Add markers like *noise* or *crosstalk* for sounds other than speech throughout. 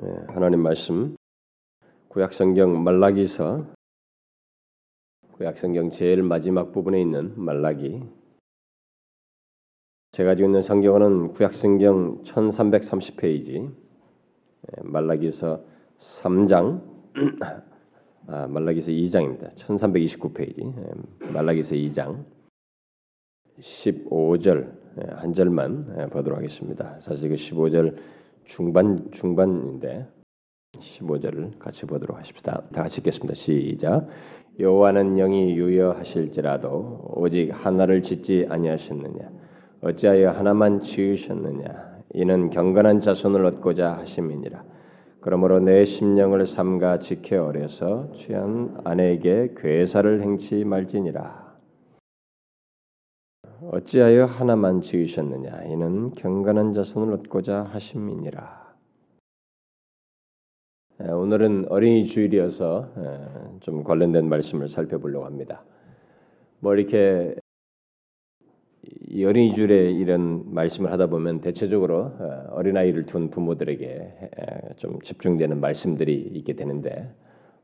예, 하나님 말씀. 구약성경 말라기서 구약성경 제일 마지막 부분에 있는 말라기. 제가 가지고 있는 성경은 구약성경 1330페이지. 예, 말라기서 3장. *clears throat* 아, 말라기서 2장입니다. 1329페이지. 예, 말라기서 2장. 15절 한 절만 보도록 하겠습니다. 사실 그 15절 중반 중반인데 15절을 같이 보도록 하십시다. 다 같이 읽겠습니다. 시작. 여호와는 영이 유여하실지라도 오직 하나를 짓지 아니하셨느냐 어찌하여 하나만 지으셨느냐 이는 경건한 자손을 얻고자 하심이니라 그러므로 내 심령을 삼가 지켜 어려서 취한 아내에게 괴사를 행치 말지니라 어찌하여 하나만 지으셨느냐 이는 경건한 자손을 얻고자 하심이니라. 오늘은 어린이 주일이어서 좀 관련된 말씀을 살펴보려고 합니다. 뭐 이렇게 어린이 주일에 이런 말씀을 하다 보면 대체적으로 어린 아이를 둔 부모들에게 좀 집중되는 말씀들이 있게 되는데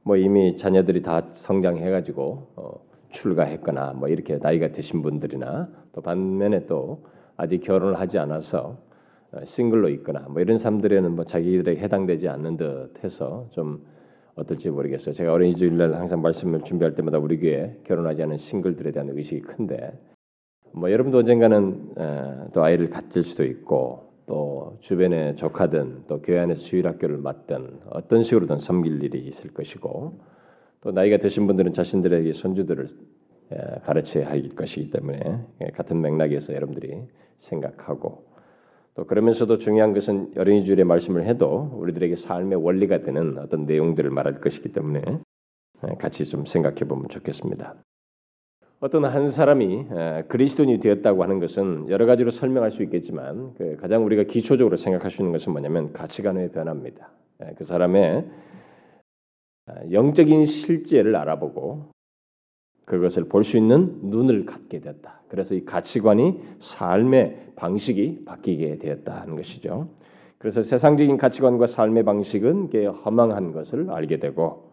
뭐 이미 자녀들이 다 성장해가지고 어, 출가했거나 뭐 이렇게 나이가 드신 분들이나 또 반면에 또 아직 결혼을 하지 않아서 어, 싱글로 있거나 뭐 이런 사람들에는 뭐 자기들에게 해당되지 않는 듯해서 좀 어떨지 모르겠어요. 제가 어린이 주일날 항상 말씀을 준비할 때마다 우리 교회 결혼하지 않은 싱글들에 대한 의식이 큰데 뭐 여러분도 언젠가는 어, 또 아이를 갖질 수도 있고 또 주변에 조카든 또 교회 안에서 주일학교를 맡든 어떤 식으로든 섬길 일이 있을 것이고 또 나이가 드신 분들은 자신들에게 손주들을 가르쳐야 할 것이기 때문에 같은 맥락에서 여러분들이 생각하고 또 그러면서도 중요한 것은 어린이 주일의 말씀을 해도 우리들에게 삶의 원리가 되는 어떤 내용들을 말할 것이기 때문에 같이 좀 생각해 보면 좋겠습니다. 어떤 한 사람이 그리스도인이 되었다고 하는 것은 여러 가지로 설명할 수 있겠지만 그 가장 우리가 기초적으로 생각할 수 있는 것은 뭐냐면 가치관의 변화입니다. 그 사람의 영적인 실제를 알아보고 그것을 볼 수 있는 눈을 갖게 됐다. 그래서 이 가치관이 삶의 방식이 바뀌게 되었다는 것이죠. 그래서 세상적인 가치관과 삶의 방식은 허망한 것을 알게 되고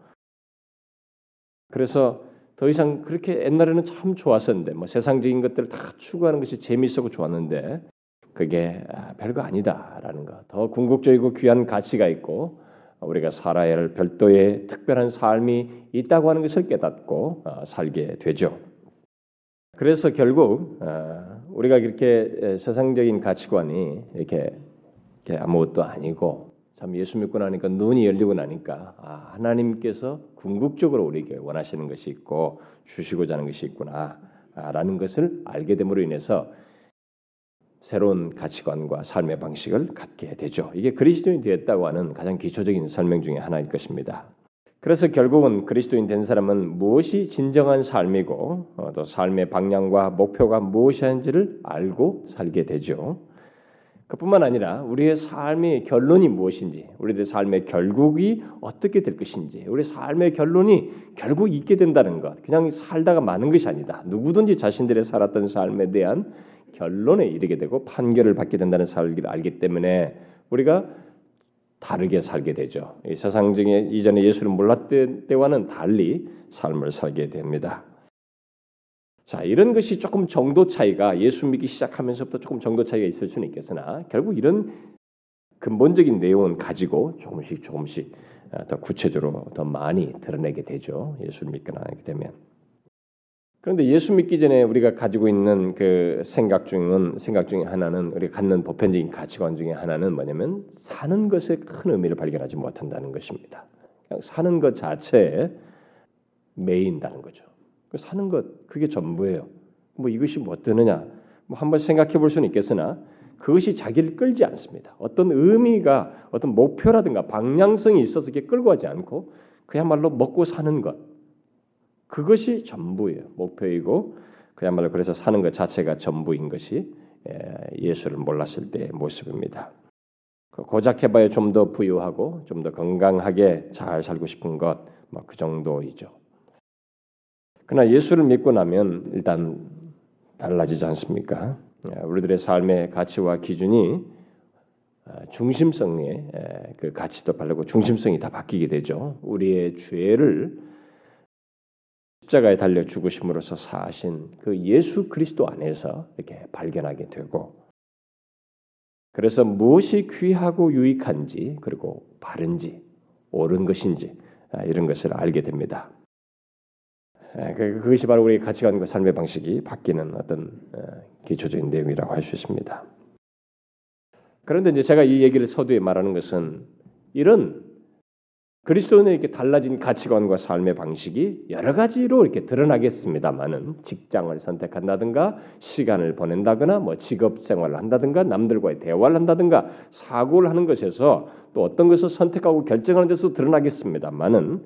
그래서 더 이상 그렇게 옛날에는 참 좋았었는데 뭐 세상적인 것들을 다 추구하는 것이 재미있었고 좋았는데 그게 아, 별거 아니다라는 것. 더 궁극적이고 귀한 가치가 있고 우리가 살아야 할 별도의 특별한 삶이 있다고 하는 것을 깨닫고 어, 살게 되죠. 그래서 결국 어, 우리가 이렇게 세상적인 가치관이 이렇게 아무것도 아니고 참 예수 믿고 나니까 눈이 열리고 나니까 아, 하나님께서 궁극적으로 우리에게 원하시는 것이 있고 주시고자 하는 것이 있구나라는 것을 알게 됨으로 인해서 새로운 가치관과 삶의 방식을 갖게 되죠. 이게 그리스도인 되었다고 하는 가장 기초적인 설명 중의 하나일 것입니다. 그래서 결국은 그리스도인 된 사람은 무엇이 진정한 삶이고 어, 또 삶의 방향과 목표가 무엇인지를 알고 살게 되죠. 그뿐만 아니라 우리의 삶의 결론이 무엇인지, 우리의 삶의 결국이 어떻게 될 것인지, 우리 삶의 결론이 결국 있게 된다는 것, 그냥 살다가 마는 것이 아니다. 누구든지 자신들의 살았던 삶에 대한 결론에 이르게 되고 판결을 받게 된다는 사실을 알기 때문에 우리가 다르게 살게 되죠. 세상 중에 이전에 예수를 몰랐을 때와는 달리 삶을 살게 됩니다. 자, 이런 것이 조금 정도 차이가 예수 믿기 시작하면서부터 조금 정도 차이가 있을 수는 있겠으나 결국 이런 근본적인 내용은 가지고 조금씩 조금씩 더 구체적으로 더 많이 드러내게 되죠. 예수를 믿고 나게 되면. 그런데 예수 믿기 전에 우리가 가지고 있는 그 생각 중은 생각 중에 하나는 우리가 갖는 보편적인 가치관 중에 하나는 뭐냐면 사는 것에 큰 의미를 발견하지 못한다는 것입니다. 그냥 사는 것 자체에 매인다는 거죠. 그 사는 것 그게 전부예요. 뭐 이것이 뭐 뜨느냐? 뭐 한번 생각해 볼 수는 있겠으나 그것이 자기를 끌지 않습니다. 어떤 의미가 어떤 목표라든가 방향성이 있어서 이게 끌고 가지 않고 그야말로 먹고 사는 것 그것이 전부예요. 목표이고 그야말로 그래서 사는 것 자체가 전부인 것이 예수를 몰랐을 때의 모습입니다. 그 고작 해봐야 좀 더 부유하고 좀 더 건강하게 잘 살고 싶은 것, 뭐그 정도이죠. 그러나 예수를 믿고 나면 일단 달라지지 않습니까? 우리들의 삶의 가치와 기준이 중심성의 그 가치도 바르고 중심성이 다 바뀌게 되죠. 우리의 죄를 십자가에 달려 죽으심으로써 사신 그 예수 그리스도 안에서 이렇게 발견하게 되고 그래서 무엇이 귀하고 유익한지 그리고 바른지 옳은 것인지 아, 이런 것을 알게 됩니다. 그, 그것이 바로 우리의 가치관과 삶의 방식이 바뀌는 어떤 기초적인 내용이라고 할 수 있습니다. 그런데 이제 제가 이 얘기를 서두에 말하는 것은 이런 그리스도인에게 달라진 가치관과 삶의 방식이 여러 가지로 이렇게 드러나겠습니다만은 직장을 선택한다든가 시간을 보낸다거나 뭐 직업 생활을 한다든가 남들과의 대화를 한다든가 사고를 하는 것에서 또 어떤 것을 선택하고 결정하는 데서 드러나겠습니다만은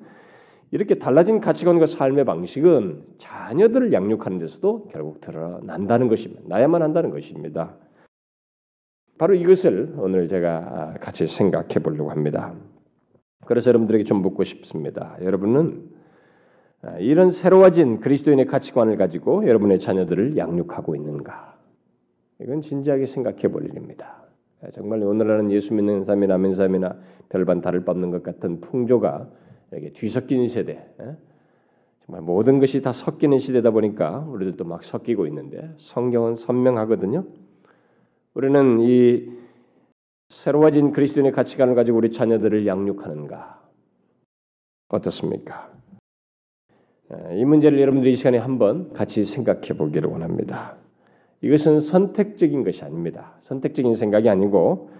이렇게 달라진 가치관과 삶의 방식은 자녀들을 양육하는 데서도 결국 드러난다는 것입니다. 나야만 한다는 것입니다. 바로 이것을 오늘 제가 같이 생각해 보려고 합니다. 그래서 여러분들에게 좀 묻고 싶습니다. 여러분은 아, 이런 새로워진 그리스도인의 가치관을 가지고 여러분의 자녀들을 양육하고 있는가? 이건 진지하게 생각해 볼 일입니다. 아, 정말 오늘날은 예수 믿는 사람이나 아멘 사람이나 별반 다를 바 없는 것 같은 풍조가 이렇게 뒤섞인 세대, 정말 모든 것이 다 섞이는 시대다 보니까 우리들도 막 섞이고 있는데 성경은 선명하거든요. 우리는 이 새로워진 그리스도인의 가치관을 가지고 우리 자녀들을 양육하는가? 어떻습니까? 이 문제를 여러분들이 이 시간에 한번 같이 생각해 보기를 원합니다. 이것은 선택적인 것이 아닙니다. 선택적인 생각이 아니고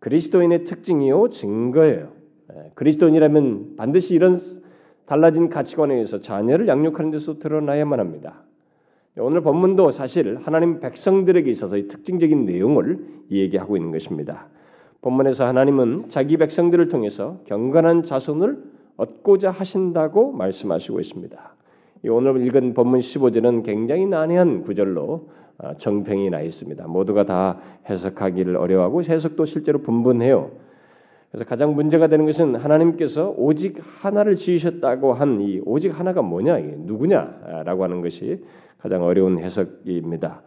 그리스도인의 특징이요 증거예요. 그리스도인이라면 반드시 이런 달라진 가치관에 의해서 자녀를 양육하는 데서 드러나야만 합니다. 오늘 본문도 사실 하나님 백성들에게 있어서 특징적인 내용을 얘기하고 있는 것입니다. 본문에서 하나님은 자기 백성들을 통해서 경건한 자손을 얻고자 하신다고 말씀하시고 있습니다. 오늘 읽은 본문 15절은 굉장히 난해한 구절로 어, 정평이 나 있습니다. 모두가 다 해석하기를 어려워하고 해석도 실제로 분분해요. 그래서 가장 문제가 되는 것은 하나님께서 오직 하나를 지으셨다고 한 이 오직 하나가 뭐냐 누구냐라고 하는 것이 가장 어려운 해석입니다.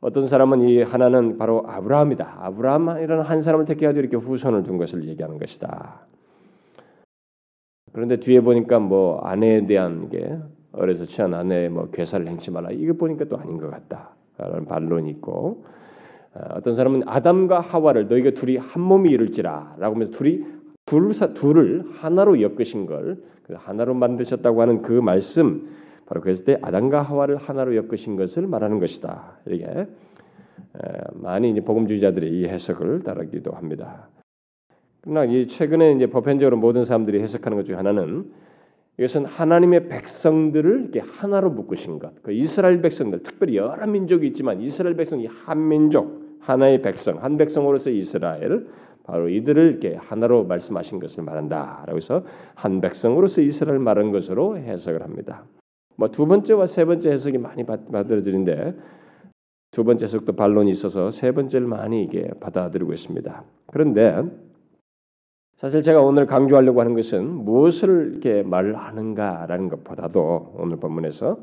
어떤 사람은 이 하나는 바로 아브라함이다. 아브라함이라는 한 사람을 택해가지고 이렇게 후손을 둔 것을 얘기하는 것이다. 그런데 뒤에 보니까 뭐 아내에 대한 게 어려서 취한 아내의 뭐 괴사를 행치 말라. 이거 보니까 또 아닌 것 같다라는 반론이 있고 어, 어떤 사람은 아담과 하와를 너희가 둘이 한 몸이 이룰지라라고 하면서 둘이 둘 둘을 하나로 엮으신 걸그 하나로 만드셨다고 하는 그 말씀 바로 그랬을 때 아담과 하와를 하나로 엮으신 것을 말하는 것이다. 이게 많이 이제 복음주의자들이 이 해석을 따르기도 합니다. 그러나 이 최근에 이제 보편적으로 모든 사람들이 해석하는 것중 하나는 이것은 하나님의 백성들을 이렇게 하나로 묶으신 것. 그 이스라엘 백성들, 특별히 여러 민족이 있지만 이스라엘 백성이 한 민족, 하나의 백성, 한 백성으로서 이스라엘, 바로 이들을 이렇게 하나로 말씀하신 것을 말한다라고 해서 한 백성으로서 이스라엘 말한 것으로 해석을 합니다. 뭐 두 번째와 세 번째 해석이 많이 받아들여지는데 두 번째 해석도 반론이 있어서 세 번째를 많이 이게 받아들이고 있습니다. 그런데 사실 제가 오늘 강조하려고 하는 것은 무엇을 이렇게 말하는가라는 것보다도 오늘 본문에서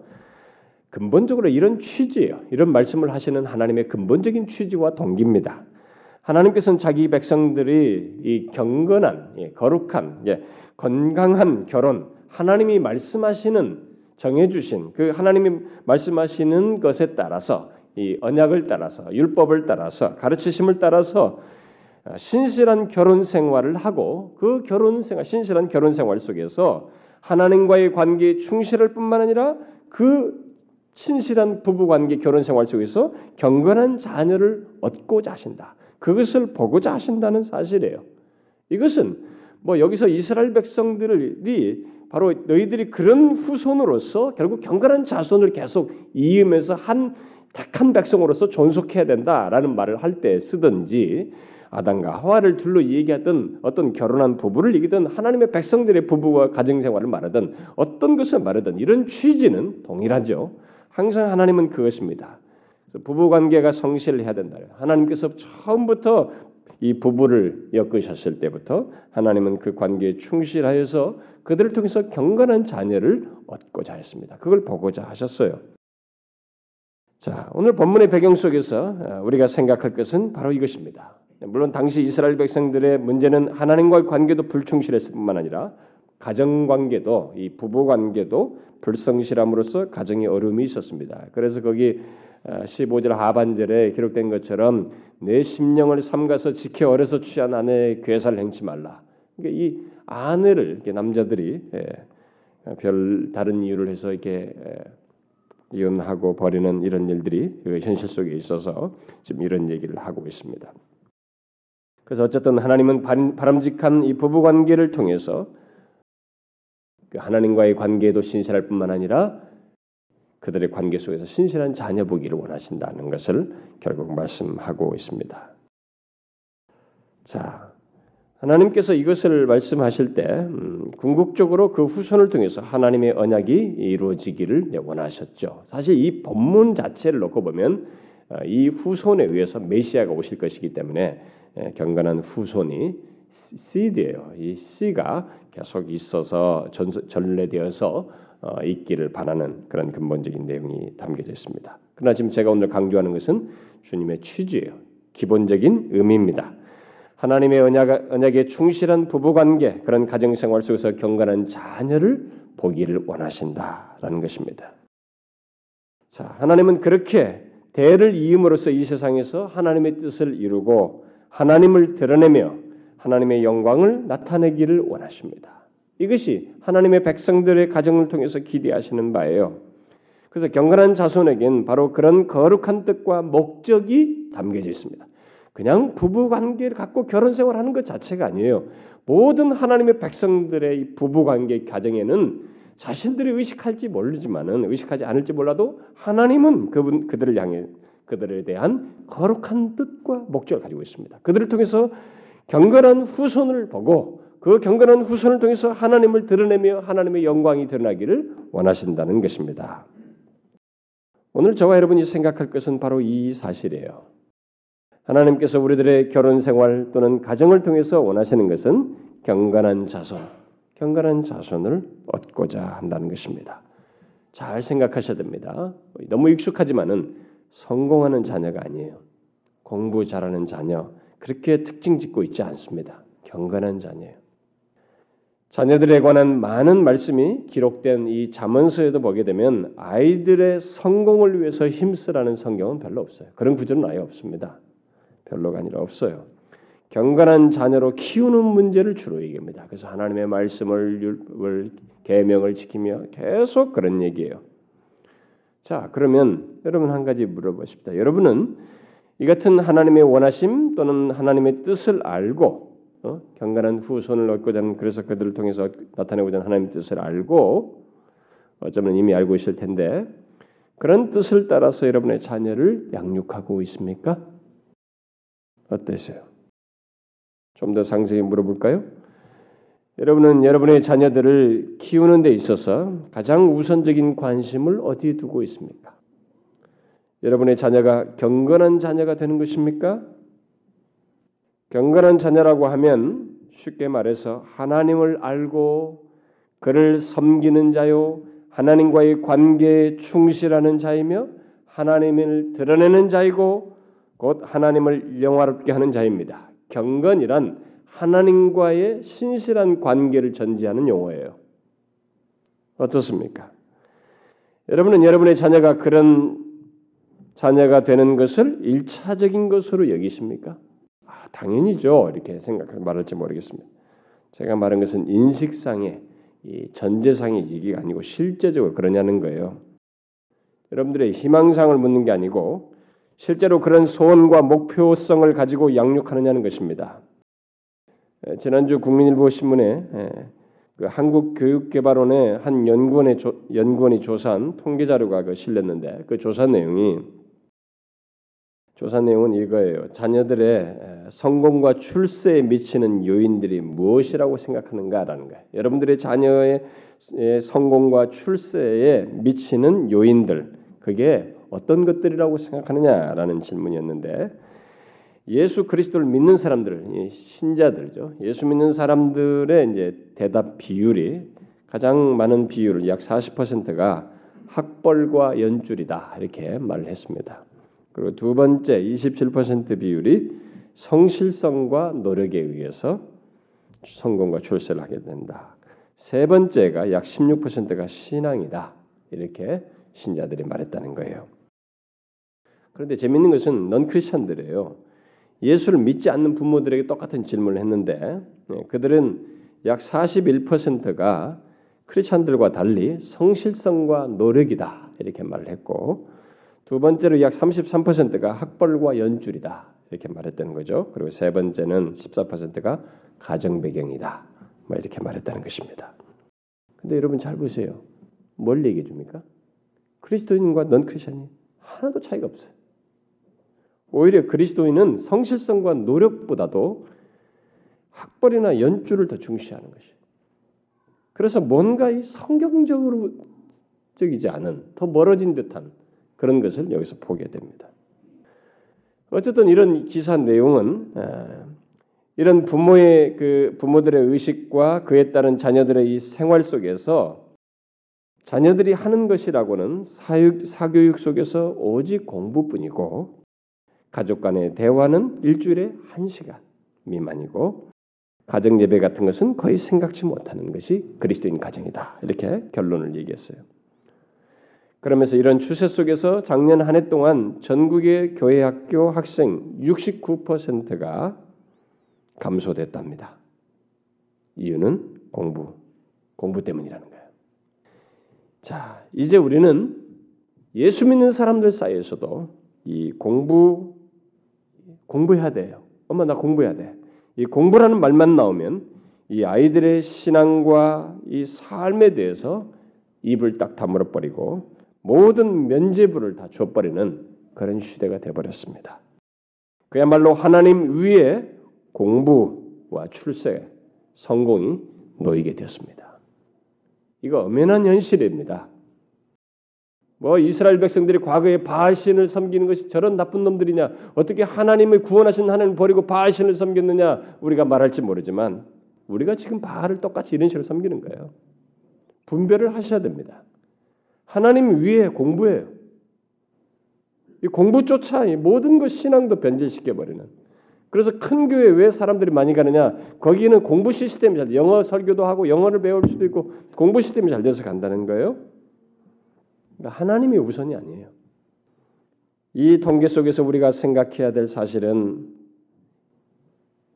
근본적으로 이런 취지예요. 이런 말씀을 하시는 하나님의 근본적인 취지와 동기입니다. 하나님께서는 자기 백성들이 이 경건한, 예, 거룩한, 예, 건강한 결혼, 하나님이 말씀하시는 정해주신 그 하나님이 말씀하시는 것에 따라서 이 언약을 따라서 율법을 따라서 가르치심을 따라서 신실한 결혼 생활을 하고 그 결혼 생활 신실한 결혼 생활 속에서 하나님과의 관계에 충실할 뿐만 아니라 그 신실한 부부 관계 결혼 생활 속에서 경건한 자녀를 얻고자 하신다. 그것을 보고자 하신다는 사실이에요. 이것은 뭐 여기서 이스라엘 백성들이 바로 너희들이 그런 후손으로서 결국 경건한 자손을 계속 이으면서 한 택한 백성으로서 존속해야 된다라는 말을 할 때 쓰든지 아담과 하와를 둘러 얘기하던 어떤 결혼한 부부를 얘기든 하나님의 백성들의 부부와 가정 생활을 말하든 어떤 것을 말하든 이런 취지는 동일하죠. 항상 하나님은 그것입니다. 부부 관계가 성실해야 된다. 하나님께서 처음부터 이 부부를 엮으셨을 때부터 하나님은 그 관계에 충실하여서 그들을 통해서 경건한 자녀를 얻고자 했습니다. 그걸 보고자 하셨어요. 자, 오늘 본문의 배경 속에서 어, 우리가 생각할 것은 바로 이것입니다. 물론 당시 이스라엘 백성들의 문제는 하나님과의 관계도 불충실했을 뿐만 아니라 가정 관계도 이 부부 관계도 불성실함으로써 가정의 어려움이 있었습니다. 그래서 거기 15절 어, 하반절에 기록된 것처럼 내 심령을 삼가서 지켜 어려서 취한 아내의 괴사를 행치 말라. 그러니까 이 아내를 남자들이 예, 별 다른 이유를 해서 이렇게 예, 이혼하고 버리는 이런 일들이 그 현실 속에 있어서 지금 이런 얘기를 하고 있습니다. 그래서 어쨌든 하나님은 바람직한 이 부부 관계를 통해서 그 하나님과의 관계도 신실할 뿐만 아니라 그들의 관계 속에서 신실한 자녀 보기를 원하신다는 것을 결국 말씀하고 있습니다. 자, 하나님께서 이것을 말씀하실 때 음, 궁극적으로 그 후손을 통해서 하나님의 언약이 이루어지기를 원하셨죠. 사실 이 본문 자체를 놓고 보면 어, 이 후손에 의해서 메시아가 오실 것이기 때문에 예, 경건한 후손이 씨드예요. 이 씨가 계속 있어서 전래되어서 어, 있기를 바라는 그런 근본적인 내용이 담겨져 있습니다. 그러나 지금 제가 오늘 강조하는 것은 주님의 취지예요. 기본적인 의미입니다. 하나님의 언약, 언약에 충실한 부부관계 그런 가정생활 속에서 경건한 자녀를 보기를 원하신다라는 것입니다. 자, 하나님은 그렇게 대를 이음으로써 이 세상에서 하나님의 뜻을 이루고 하나님을 드러내며 하나님의 영광을 나타내기를 원하십니다. 이것이 하나님의 백성들의 가정을 통해서 기대하시는 바예요. 그래서 경건한 자손에겐 바로 그런 거룩한 뜻과 목적이 담겨져 있습니다. 그냥 부부 관계를 갖고 결혼 생활하는 것 자체가 아니에요. 모든 하나님의 백성들의 부부 관계 가정에는 자신들이 의식할지 모르지만은 의식하지 않을지 몰라도 하나님은 그분 그들을 향해 그들에 대한 거룩한 뜻과 목적을 가지고 있습니다. 그들을 통해서 경건한 후손을 보고 그 경건한 후손을 통해서 하나님을 드러내며 하나님의 영광이 드러나기를 원하신다는 것입니다. 오늘 저와 여러분이 생각할 것은 바로 이 사실이에요. 하나님께서 우리들의 결혼 생활 또는 가정을 통해서 원하시는 것은 경건한 자손, 경건한 자손을 얻고자 한다는 것입니다. 잘 생각하셔야 됩니다. 너무 익숙하지만은 성공하는 자녀가 아니에요. 공부 잘하는 자녀 그렇게 특징 짓고 있지 않습니다. 경건한 자녀예요. 자녀들에 관한 많은 말씀이 기록된 이 잠언서에도 보게 되면 아이들의 성공을 위해서 힘쓰라는 성경은 별로 없어요. 그런 구절은 아예 없습니다. 별로가 아니라 없어요. 경건한 자녀로 키우는 문제를 주로 얘기합니다. 그래서 하나님의 말씀을 계명을 지키며 계속 그런 얘기예요. 자, 그러면 여러분 한 가지 물어보십니다. 여러분은 이 같은 하나님의 원하심 또는 하나님의 뜻을 알고 어? 경건한 후손을 얻고자 하는 그래서 그들을 통해서 나타내고자 하는 하나님의 뜻을 알고 어쩌면 이미 알고 있을 텐데 그런 뜻을 따라서 여러분의 자녀를 양육하고 있습니까? 어떠세요? 좀 더 상세히 물어볼까요? 여러분은 여러분의 자녀들을 키우는 데 있어서 가장 우선적인 관심을 어디에 두고 있습니까? 여러분의 자녀가 경건한 자녀가 되는 것입니까? 경건한 자녀라고 하면 쉽게 말해서 하나님을 알고 그를 섬기는 자요, 하나님과의 관계에 충실하는 자이며 하나님을 드러내는 자이고 곧 하나님을 영화롭게 하는 자입니다. 경건이란 하나님과의 신실한 관계를 전제하는 용어예요. 어떻습니까? 여러분은 여러분의 자녀가 그런 자녀가 되는 것을 일차적인 것으로 여기십니까? 아, 당연히죠. 이렇게 생각할 말할지 모르겠습니다. 제가 말한 것은 인식상의 이 전제상의 얘기가 아니고 실제적으로 그러냐는 거예요. 여러분들의 희망상을 묻는 게 아니고 실제로 그런 소원과 목표성을 가지고 양육하느냐는 것입니다. 지난주 국민일보 신문에 그 한국교육개발원의 한 연구원의 조, 연구원이 조사한 통계 자료가 그 실렸는데 그 조사 내용이 조사 내용은 이거예요. 자녀들의 성공과 출세에 미치는 요인들이 무엇이라고 생각하는가라는 거예요. 여러분들의 자녀의 성공과 출세에 미치는 요인들 그게 어떤 것들이라고 생각하느냐라는 질문이었는데 예수 그리스도를 믿는 사람들, 신자들죠. 예수 믿는 사람들의 이제 대답 비율이 가장 많은 비율을 약 40%가 학벌과 연줄이다 이렇게 말을 했습니다. 그리고 두 번째 27% 비율이 성실성과 노력에 의해서 성공과 출세를 하게 된다. 세 번째가 약 16%가 신앙이다. 이렇게 신자들이 말했다는 거예요. 그런데 재밌는 것은 넌 크리스천들이에요. 예수를 믿지 않는 부모들에게 똑같은 질문을 했는데 네, 그들은 약 41%가 크리스천들과 달리 성실성과 노력이다 이렇게 말을 했고 두 번째로 약 33%가 학벌과 연줄이다 이렇게 말했다는 거죠. 그리고 세 번째는 14%가 가정 배경이다 뭐 이렇게 말했다는 것입니다. 근데 여러분 잘 보세요. 뭘 얘기해 줍니까? 그리스도인과 넌 크리스천이 하나도 차이가 없어요. 오히려 그리스도인은 성실성과 노력보다도 학벌이나 연주를 더 중시하는 것이. 그래서 뭔가 이 성경적으로 적이지 않은 더 멀어진 듯한 그런 것을 여기서 보게 됩니다. 어쨌든 이런 기사 내용은 이런 부모의 그 부모들의 의식과 그에 따른 자녀들의 이 생활 속에서 자녀들이 하는 것이라고는 사육, 사교육 속에서 오직 공부뿐이고 가족 간의 대화는 일주일에 한 시간 미만이고 가정 예배 같은 것은 거의 생각지 못하는 것이 그리스도인 가정이다. 이렇게 결론을 얘기했어요. 그러면서 이런 추세 속에서 작년 한 해 동안 전국의 교회 학교 학생 69%가 감소됐답니다. 이유는 공부, 공부 때문이라는 거예요. 자, 이제 우리는 예수 믿는 사람들 사이에서도 이 공부 공부해야 돼요. 엄마 나 공부해야 돼. 이 공부라는 말만 나오면 이 아이들의 신앙과 이 삶에 대해서 입을 딱 다물어 버리고 모든 면죄부를 다 줘버리는 그런 시대가 되어버렸습니다. 그야말로 하나님 위에 공부와 출세, 성공이 놓이게 되었습니다. 이거 엄연한 현실입니다. 뭐 이스라엘 백성들이 과거에 바알신을 섬기는 것이 저런 나쁜 놈들이냐 어떻게 하나님을 구원하신 하나님 버리고 바알신을 섬겼느냐 우리가 말할지 모르지만 우리가 지금 바알을 똑같이 이런 식으로 섬기는 거예요. 분별을 하셔야 됩니다. 하나님 위에 공부해요. 이 공부조차 모든 것 신앙도 변질시켜 버리는. 그래서 큰 교회 왜 사람들이 많이 가느냐? 거기는 공부 시스템이 잘 영어 설교도 하고 영어를 배울 수도 있고 공부 시스템이 잘 돼서 간다는 거예요. 그러니까 하나님이 우선이 아니에요. 이 통계 속에서 우리가 생각해야 될 사실은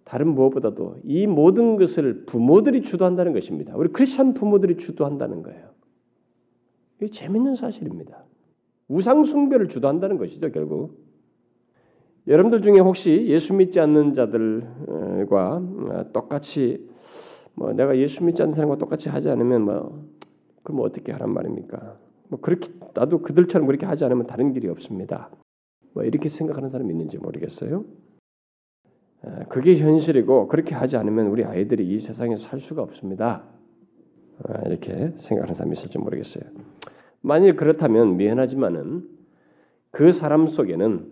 다른 무엇보다도 이 모든 것을 부모들이 주도한다는 것입니다. 우리 크리스천 부모들이 주도한다는 거예요. 이 재밌는 사실입니다. 우상 숭배를 주도한다는 것이죠, 결국. 여러분들 중에 혹시 예수 믿지 않는 자들과 똑같이 뭐 내가 예수 믿지 않는 사람과 똑같이 하지 않으면 뭐 그럼 어떻게 하란 말입니까? 뭐 그렇게 나도 그들처럼 그렇게 하지 않으면 다른 길이 없습니다. 뭐 이렇게 생각하는 사람이 있는지 모르겠어요. 그게 현실이고 그렇게 하지 않으면 우리 아이들이 이 세상에 살 수가 없습니다. 이렇게 생각하는 사람이 있을지 모르겠어요. 만일 그렇다면 미안하지만은 그 사람 속에는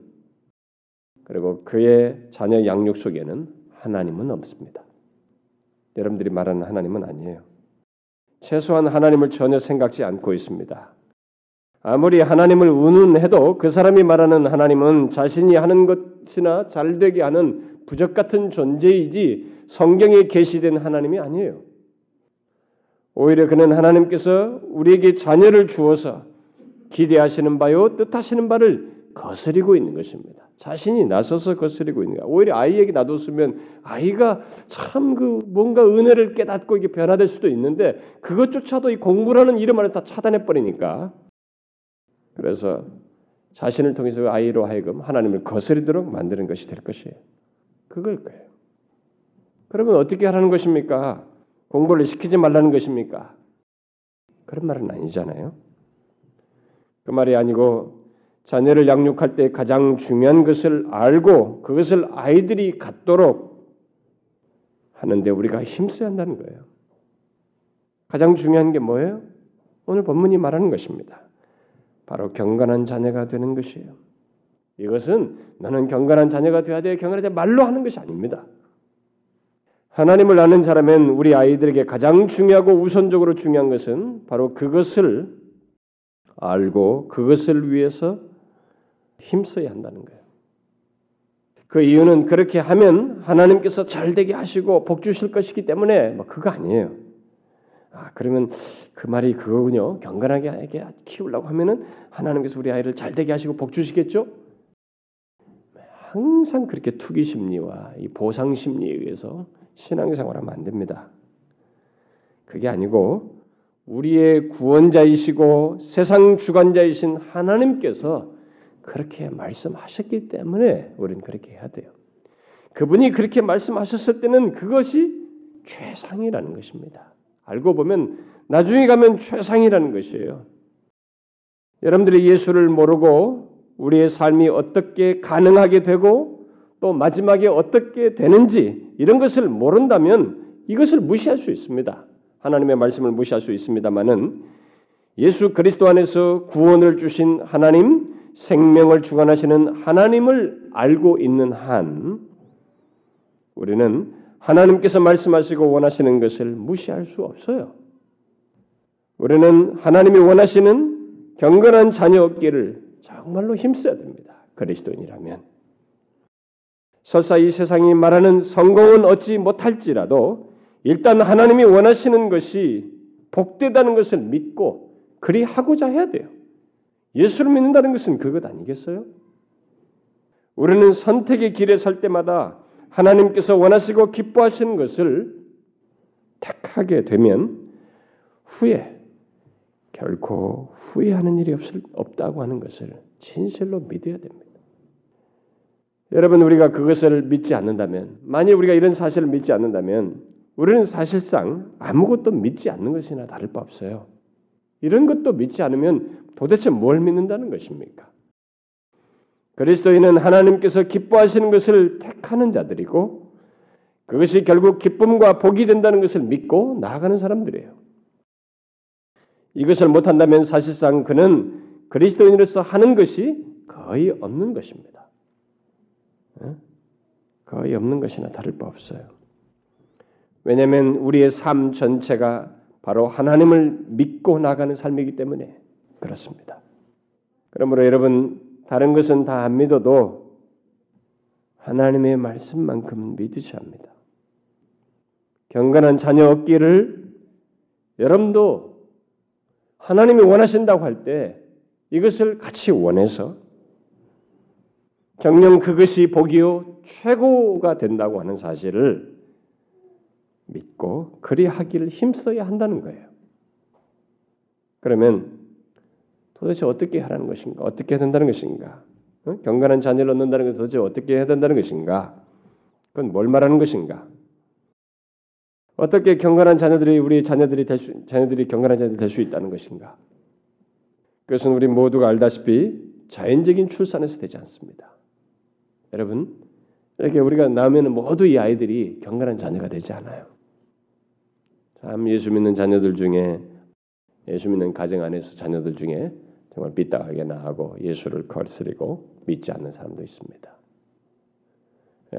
그리고 그의 자녀 양육 속에는 하나님은 없습니다. 여러분들이 말하는 하나님은 아니에요. 최소한 하나님을 전혀 생각지 않고 있습니다. 아무리 하나님을 운운해도 그 사람이 말하는 하나님은 자신이 하는 것이나 잘되게 하는 부적 같은 존재이지 성경에 계시된 하나님이 아니에요. 오히려 그는 하나님께서 우리에게 자녀를 주어서 기대하시는 바요 뜻하시는 바를 거스리고 있는 것입니다. 자신이 나서서 거스리고 있는 거야. 오히려 아이에게 놔뒀으면 아이가 참 그 뭔가 은혜를 깨닫고 이게 변화될 수도 있는데 그것조차도 이 공부라는 이름 안에 다 차단해 버리니까 그래서 자신을 통해서 아이로 하여금 하나님을 거스리도록 만드는 것이 될 것이에요. 그걸 거예요. 그러면 어떻게 하라는 것입니까? 공부를 시키지 말라는 것입니까? 그런 말은 아니잖아요. 그 말이 아니고 자녀를 양육할 때 가장 중요한 것을 알고 그것을 아이들이 갖도록 하는데 우리가 힘써야 한다는 거예요. 가장 중요한 게 뭐예요? 오늘 본문이 말하는 것입니다. 바로 경건한 자녀가 되는 것이에요. 이것은 나는 경건한 자녀가 되어야 돼. 경건한 자 말로 하는 것이 아닙니다. 하나님을 아는 사람은 우리 아이들에게 가장 중요하고 우선적으로 중요한 것은 바로 그것을 알고 그것을 위해서 힘써야 한다는 거예요. 그 이유는 그렇게 하면 하나님께서 잘 되게 하시고 복 주실 것이기 때문에 뭐 그거 아니에요. 아 그러면 그 말이 그거군요. 경건하게 키우려고 하면은 하나님께서 우리 아이를 잘 되게 하시고 복 주시겠죠? 항상 그렇게 투기 심리와 이 보상 심리에 의해서 신앙생활하면 안 됩니다. 그게 아니고 우리의 구원자이시고 세상 주관자이신 하나님께서 그렇게 말씀하셨기 때문에 우리는 그렇게 해야 돼요. 그분이 그렇게 말씀하셨을 때는 그것이 최상이라는 것입니다. 알고 보면 나중에 가면 최상이라는 것이에요. 여러분들이 예수를 모르고 우리의 삶이 어떻게 가능하게 되고 또 마지막에 어떻게 되는지 이런 것을 모른다면 이것을 무시할 수 있습니다. 하나님의 말씀을 무시할 수 있습니다만은 예수 그리스도 안에서 구원을 주신 하나님, 생명을 주관하시는 하나님을 알고 있는 한 우리는 하나님께서 말씀하시고 원하시는 것을 무시할 수 없어요. 우리는 하나님이 원하시는 경건한 자녀 없기를 정말로 힘써야 됩니다. 그리스도인이라면. 설사 이 세상이 말하는 성공은 얻지 못할지라도 일단 하나님이 원하시는 것이 복되다는 것을 믿고 그리 하고자 해야 돼요. 예수를 믿는다는 것은 그것 아니겠어요? 우리는 선택의 길에 설 때마다 하나님께서 원하시고 기뻐하시는 것을 택하게 되면 후에 결코 후회하는 일이 없을, 없다고 하는 것을 진실로 믿어야 됩니다. 여러분 우리가 그것을 믿지 않는다면 만일 우리가 이런 사실을 믿지 않는다면 우리는 사실상 아무것도 믿지 않는 것이나 다를 바 없어요. 이런 것도 믿지 않으면 도대체 뭘 믿는다는 것입니까? 그리스도인은 하나님께서 기뻐하시는 것을 택하는 자들이고 그것이 결국 기쁨과 복이 된다는 것을 믿고 나아가는 사람들이에요. 이것을 못한다면 사실상 그는 그리스도인으로서 하는 것이 거의 없는 것입니다. 거의 없는 것이나 다를 바 없어요. 왜냐하면 우리의 삶 전체가 바로 하나님을 믿고 나가는 삶이기 때문에 그렇습니다. 그러므로 여러분 다른 것은 다 안 믿어도 하나님의 말씀만큼은 믿으셔야 합니다. 경건한 자녀 얻기를 여러분도 하나님이 원하신다고 할 때 이것을 같이 원해서 정령 그것이 복이요 최고가 된다고 하는 사실을 믿고 그리하기를 힘써야 한다는 거예요. 그러면 도대체 어떻게 하라는 것인가? 어떻게 해야 된다는 것인가? 어? 경건한 자녀를 얻는다는 것은 도대체 어떻게 해야 된다는 것인가? 그건 뭘 말하는 것인가? 어떻게 경건한 자녀들이 우리 자녀들이 될 수, 자녀들이 경건한 자녀들이 될수 있다는 것인가? 그것은 우리 모두가 알다시피 자연적인 출산에서 되지 않습니다. 여러분 이렇게 우리가 낳으면 모두 이 아이들이 경건한 자녀가 되지 않아요. 참 예수 믿는 자녀들 중에 예수 믿는 가정 안에서 자녀들 중에 정말 삐딱하게 나하고 예수를 거스리고 믿지 않는 사람도 있습니다.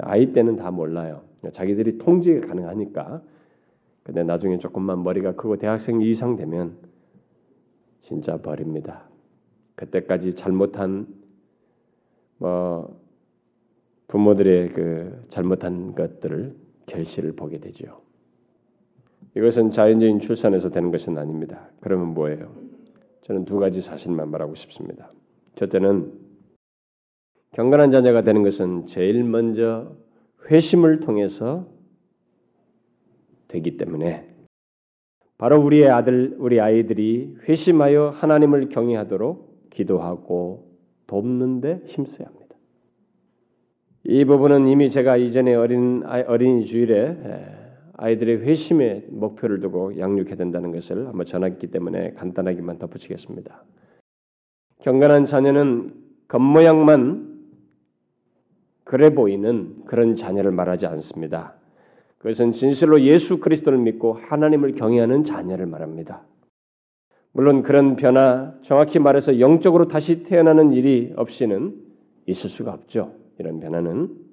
아이 때는 다 몰라요. 자기들이 통제가 가능하니까. 근데 나중에 조금만 머리가 크고 대학생 이상 되면 진짜 버립니다. 그때까지 잘못한 뭐 부모들의 그 잘못한 것들을 결실을 보게 되죠. 이것은 자연적인 출산에서 되는 것은 아닙니다. 그러면 뭐예요? 저는 두 가지 사실만 말하고 싶습니다. 첫째는 경건한 자녀가 되는 것은 제일 먼저 회심을 통해서 되기 때문에 바로 우리의 아들, 우리 아이들이 회심하여 하나님을 경외하도록 기도하고 돕는데 힘써야 합니다. 이 부분은 이미 제가 이전에 어린 어린이 주일에 아이들의 회심의 목표를 두고 양육해야 된다는 것을 한번 전했기 때문에 간단하게만 덧붙이겠습니다. 경건한 자녀는 겉모양만 그래 보이는 그런 자녀를 말하지 않습니다. 그것은 진실로 예수 그리스도를 믿고 하나님을 경외하는 자녀를 말합니다. 물론 그런 변화, 정확히 말해서 영적으로 다시 태어나는 일이 없이는 있을 수가 없죠. 이런 변화는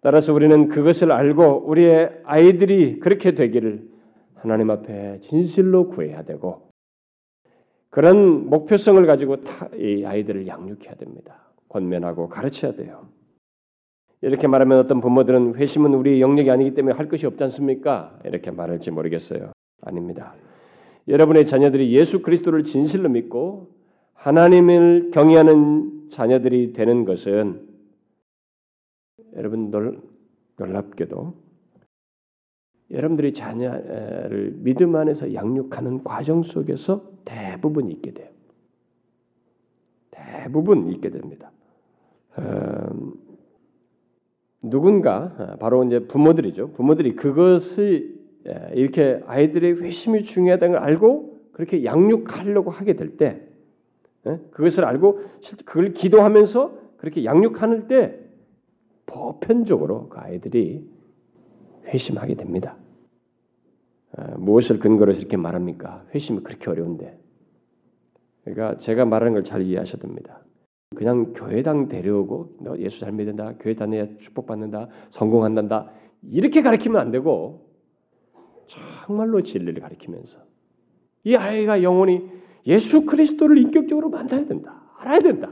따라서 우리는 그것을 알고 우리의 아이들이 그렇게 되기를 하나님 앞에 진실로 구해야 되고 그런 목표성을 가지고 이 아이들을 양육해야 됩니다. 권면하고 가르쳐야 돼요. 이렇게 말하면 어떤 부모들은 회심은 우리 영역이 아니기 때문에 할 것이 없지 않습니까? 이렇게 말할지 모르겠어요. 아닙니다. 여러분의 자녀들이 예수 그리스도를 진실로 믿고 하나님을 경외하는 자녀들이 되는 것은 여러분 놀, 놀랍게도 여러분들이 자녀를 믿음 안에서 양육하는 과정 속에서 대부분 있게 돼요. 대부분 있게 됩니다. 음, 누군가 바로 이제 부모들이죠. 부모들이 그것을 이렇게 아이들의 회심이 중요하다는 걸 알고 그렇게 양육하려고 하게 될 때, 그것을 알고 그걸 기도하면서 그렇게 양육하는 때 보편적으로 그 아이들이 회심하게 됩니다. 무엇을 근거로 이렇게 말합니까? 회심이 그렇게 어려운데. 그러니까 제가 말하는 걸 잘 이해하셔야 됩니다. 그냥 교회당 데려오고 너 예수 잘 믿는다, 교회 다녀야 축복받는다, 성공한단다 이렇게 가르치면 안 되고 정말로 진리를 가르치면서 이 아이가 영원히 예수 그리스도를 인격적으로 만나야 된다, 알아야 된다.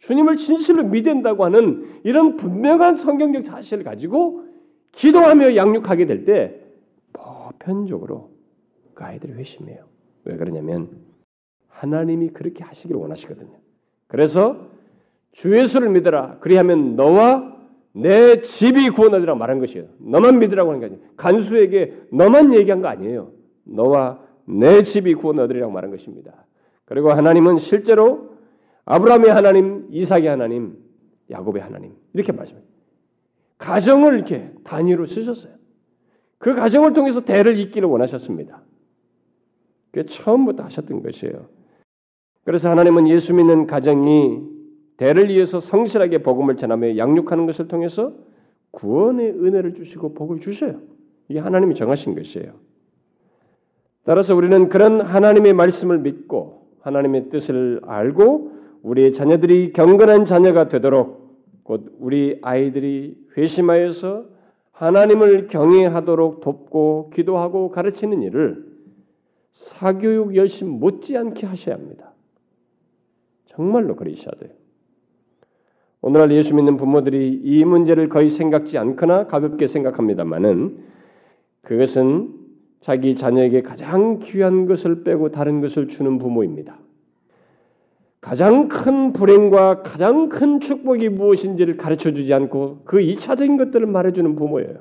주님을 진실로 믿는다고 하는 이런 분명한 성경적 사실을 가지고 기도하며 양육하게 될 때 보편적으로 그 아이들이 회심해요. 왜 그러냐면 하나님이 그렇게 하시기를 원하시거든요. 그래서 주 예수를 믿어라. 그리하면 너와 내 집이 구원하리라 말한 것이에요. 너만 믿으라고 하는 게 아니에요. 간수에게 너만 얘기한 거 아니에요. 너와 내 집이 구원하리라고 말한 것입니다. 그리고 하나님은 실제로 아브라함의 하나님, 이삭의 하나님, 야곱의 하나님 이렇게 말씀해요. 가정을 이렇게 단위로 쓰셨어요. 그 가정을 통해서 대를 잇기를 원하셨습니다. 그게 처음부터 하셨던 것이에요. 그래서 하나님은 예수 믿는 가정이 대를 이어서 성실하게 복음을 전하며 양육하는 것을 통해서 구원의 은혜를 주시고 복을 주셔요. 이게 하나님이 정하신 것이에요. 따라서 우리는 그런 하나님의 말씀을 믿고 하나님의 뜻을 알고 우리의 자녀들이 경건한 자녀가 되도록 곧 우리 아이들이 회심하여서 하나님을 경외하도록 돕고 기도하고 가르치는 일을 사교육 열심 못지않게 하셔야 합니다. 정말로 그러셔야 돼요. 오늘날 예수 믿는 부모들이 이 문제를 거의 생각지 않거나 가볍게 생각합니다만은 그것은 자기 자녀에게 가장 귀한 것을 빼고 다른 것을 주는 부모입니다. 가장 큰 불행과 가장 큰 축복이 무엇인지를 가르쳐 주지 않고 그 이차적인 것들을 말해주는 부모예요.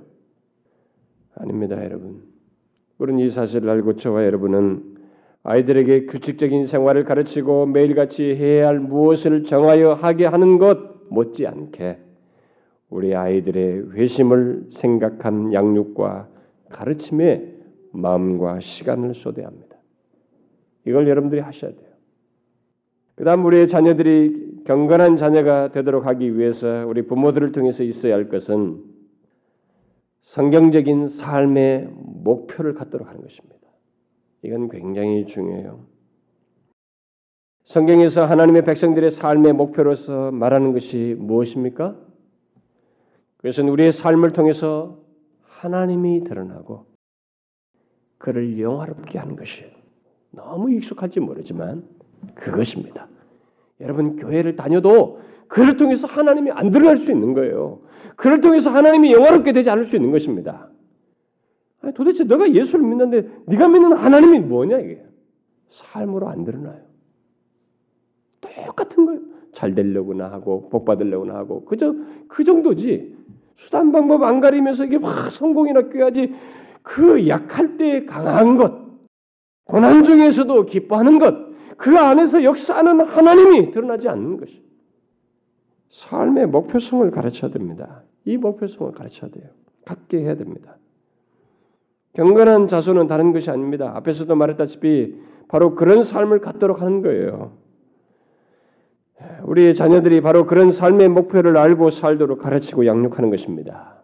아닙니다, 여러분. 우리는 이 사실을 알고 저와 여러분은 아이들에게 규칙적인 생활을 가르치고 매일같이 해야 할 무엇을 정하여 하게 하는 것 못지않게 우리 아이들의 회심을 생각한 양육과 가르침에 마음과 시간을 쏟아야 합니다. 이걸 여러분들이 하셔야 돼요. 그다음 우리의 자녀들이 경건한 자녀가 되도록 하기 위해서 우리 부모들을 통해서 있어야 할 것은 성경적인 삶의 목표를 갖도록 하는 것입니다. 이건 굉장히 중요해요. 성경에서 하나님의 백성들의 삶의 목표로서 말하는 것이 무엇입니까? 그것은 우리의 삶을 통해서 하나님이 드러나고 그를 영화롭게 하는 것이에요. 너무 익숙할지 모르지만 그것입니다. 여러분 교회를 다녀도 그를 통해서 하나님이 안 드러날 수 있는 거예요. 그를 통해서 하나님이 영화롭게 되지 않을 수 있는 것입니다. 아니, 도대체 너가 예수를 믿는데 네가 믿는 하나님이 뭐냐 이게 삶으로 안 드러나요. 똑같은 거예요. 잘 되려고나 하고 복 받으려고나 하고 그저 그 정도지 수단 방법 안 가리면서 이게 막 성공이나 꾀하지 그 약할 때 강한 것 고난 중에서도 기뻐하는 것 그 안에서 역사하는 하나님이 드러나지 않는 것이 삶의 목표성을 가르쳐야 됩니다. 이 목표성을 가르쳐야 돼요. 갖게 해야 됩니다. 경건한 자손은 다른 것이 아닙니다. 앞에서도 말했다시피 바로 그런 삶을 갖도록 하는 거예요. 우리 자녀들이 바로 그런 삶의 목표를 알고 살도록 가르치고 양육하는 것입니다.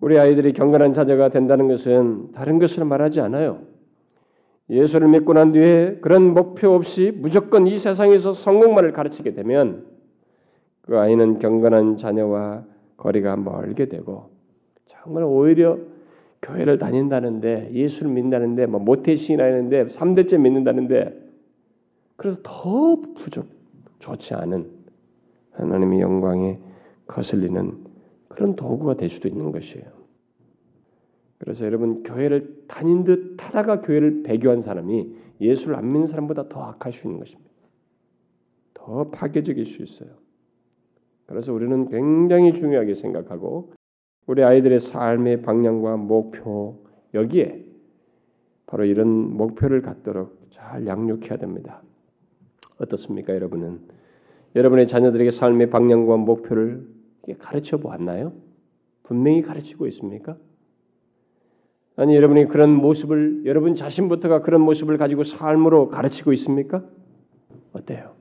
우리 아이들이 경건한 자녀가 된다는 것은 다른 것을 말하지 않아요. 예수를 믿고 난 뒤에 그런 목표 없이 무조건 이 세상에서 성공만을 가르치게 되면 그 아이는 경건한 자녀와 거리가 멀게 되고 정말 오히려 교회를 다닌다는데 예수를 믿는다는데 뭐 모태신이라 하는데 3대째 믿는다는데 그래서 더 부족 좋지 않은 하나님의 영광에 거슬리는 그런 도구가 될 수도 있는 것이에요. 그래서 여러분 교회를 다닌 듯 하다가 교회를 배교한 사람이 예수를 안 믿는 사람보다 더 악할 수 있는 것입니다. 더 파괴적일 수 있어요. 그래서 우리는 굉장히 중요하게 생각하고 우리 아이들의 삶의 방향과 목표 여기에 바로 이런 목표를 갖도록 잘 양육해야 됩니다. 어떻습니까, 여러분은? 여러분의 자녀들에게 삶의 방향과 목표를 가르쳐 보았나요? 분명히 가르치고 있습니까? 아니 여러분이 그런 모습을 여러분 자신부터가 그런 모습을 가지고 삶으로 가르치고 있습니까? 어때요?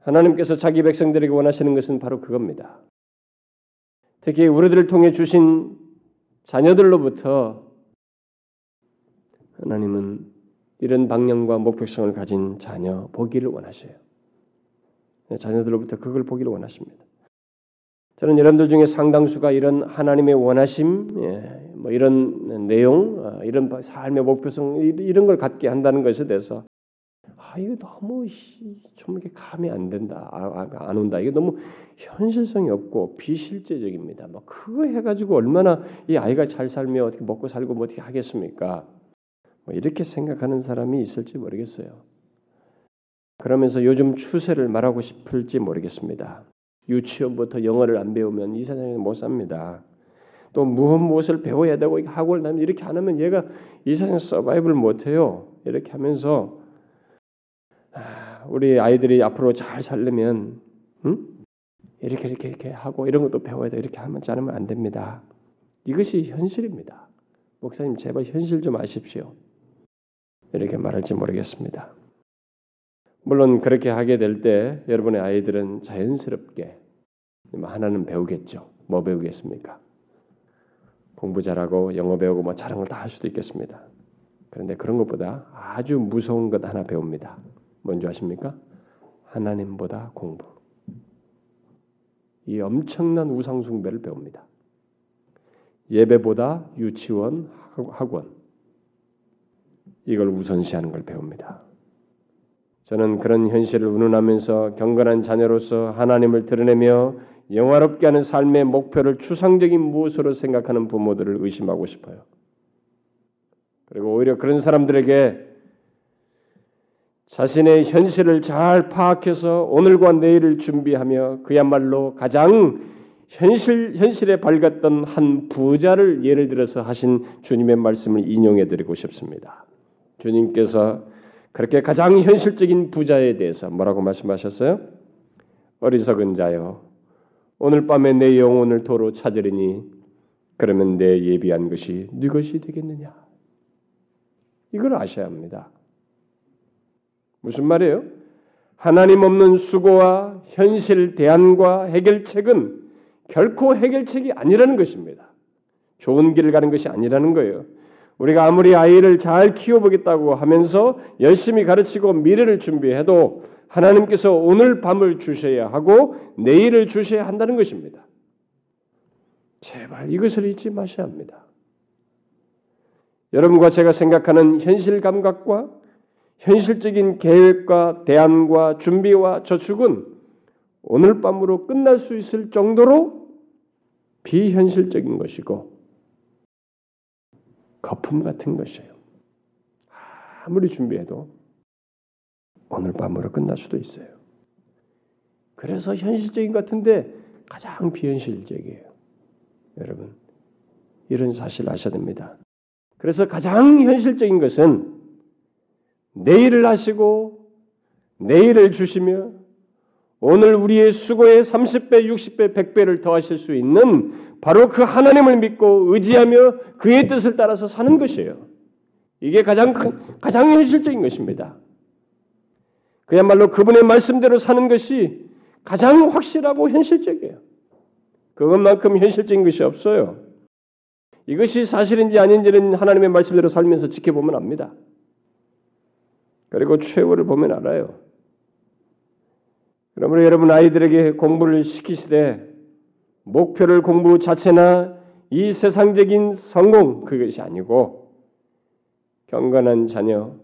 하나님께서 자기 백성들에게 원하시는 것은 바로 그겁니다. 특히 우리들을 통해 주신 자녀들로부터 하나님은 이런 방향과 목표성을 가진 자녀 보기를 원하셔요. 자녀들로부터 그걸 보기를 원하십니다. 저는 여러분들 중에 상당수가 이런 하나님의 원하심, 예, 뭐 이런 내용, 어, 이런 삶의 목표성 이런 걸 갖게 한다는 것에 대해서 아 이거 너무 좀 이렇게 감이 안 된다, 아, 아, 안 온다. 이게 너무 현실성이 없고 비실제적입니다. 뭐 그거 해가지고 얼마나 이 아이가 잘 살며 어떻게 먹고 살고 뭐 어떻게 하겠습니까? 뭐 이렇게 생각하는 사람이 있을지 모르겠어요. 그러면서 요즘 추세를 말하고 싶을지 모르겠습니다. 유치원부터 영어를 안 배우면 이 세상에 못 삽니다. 또 무엇 무엇을 배워야 되고 학원을 다니면 이렇게 안 하면 얘가 이 세상에 서바이벌 못 해요. 이렇게 하면서 아, 우리 아이들이 앞으로 잘 살려면 응? 이렇게 이렇게 이렇게 하고 이런 것도 배워야 돼. 이렇게 하면 않으면 안 됩니다. 이것이 현실입니다. 목사님 제발 현실 좀 아십시오. 이렇게 말할지 모르겠습니다. 물론 그렇게 하게 될 때 여러분의 아이들은 자연스럽게 하나는 배우겠죠. 뭐 배우겠습니까? 공부 잘하고 영어 배우고 뭐 잘한 걸 다 할 수도 있겠습니다. 그런데 그런 것보다 아주 무서운 것 하나 배웁니다. 뭔지 아십니까? 하나님보다 공부. 이 엄청난 우상 숭배를 배웁니다. 예배보다 유치원, 학원 이걸 우선시하는 걸 배웁니다. 저는 그런 현실을 운운하면서 경건한 자녀로서 하나님을 드러내며 영화롭게 하는 삶의 목표를 추상적인 무엇으로 생각하는 부모들을 의심하고 싶어요. 그리고 오히려 그런 사람들에게 자신의 현실을 잘 파악해서 오늘과 내일을 준비하며 그야말로 가장 현실 현실에 밝았던 한 부자를 예를 들어서 하신 주님의 말씀을 인용해 드리고 싶습니다. 주님께서 그렇게 가장 현실적인 부자에 대해서 뭐라고 말씀하셨어요? 어리석은 자여 오늘 밤에 내 영혼을 도로 찾으리니 그러면 내 예비한 것이 네 것이 되겠느냐? 이걸 아셔야 합니다. 무슨 말이에요? 하나님 없는 수고와 현실 대안과 해결책은 결코 해결책이 아니라는 것입니다. 좋은 길을 가는 것이 아니라는 거예요. 우리가 아무리 아이를 잘 키워보겠다고 하면서 열심히 가르치고 미래를 준비해도 하나님께서 오늘 밤을 주셔야 하고 내일을 주셔야 한다는 것입니다. 제발 이것을 잊지 마셔야 합니다. 여러분과 제가 생각하는 현실 감각과 현실적인 계획과 대안과 준비와 저축은 오늘 밤으로 끝날 수 있을 정도로 비현실적인 것이고 거품 같은 것이에요. 아무리 준비해도 오늘 밤으로 끝날 수도 있어요. 그래서 현실적인 것 같은데 가장 비현실적이에요. 여러분, 이런 사실 아셔야 됩니다. 그래서 가장 현실적인 것은 내일을 하시고 내일을 주시며 오늘 우리의 수고의 30배, 60배, 100배를 더하실 수 있는 바로 그 하나님을 믿고 의지하며 그의 뜻을 따라서 사는 것이에요. 이게 가장 가장 현실적인 것입니다. 그야말로 그분의 말씀대로 사는 것이 가장 확실하고 현실적이에요. 그것만큼 현실적인 것이 없어요. 이것이 사실인지 아닌지는 하나님의 말씀대로 살면서 지켜보면 압니다. 그리고 최후를 보면 알아요. 그러므로 여러분 아이들에게 공부를 시키시되 목표를 공부 자체나 이 세상적인 성공 그것이 아니고 경건한 자녀,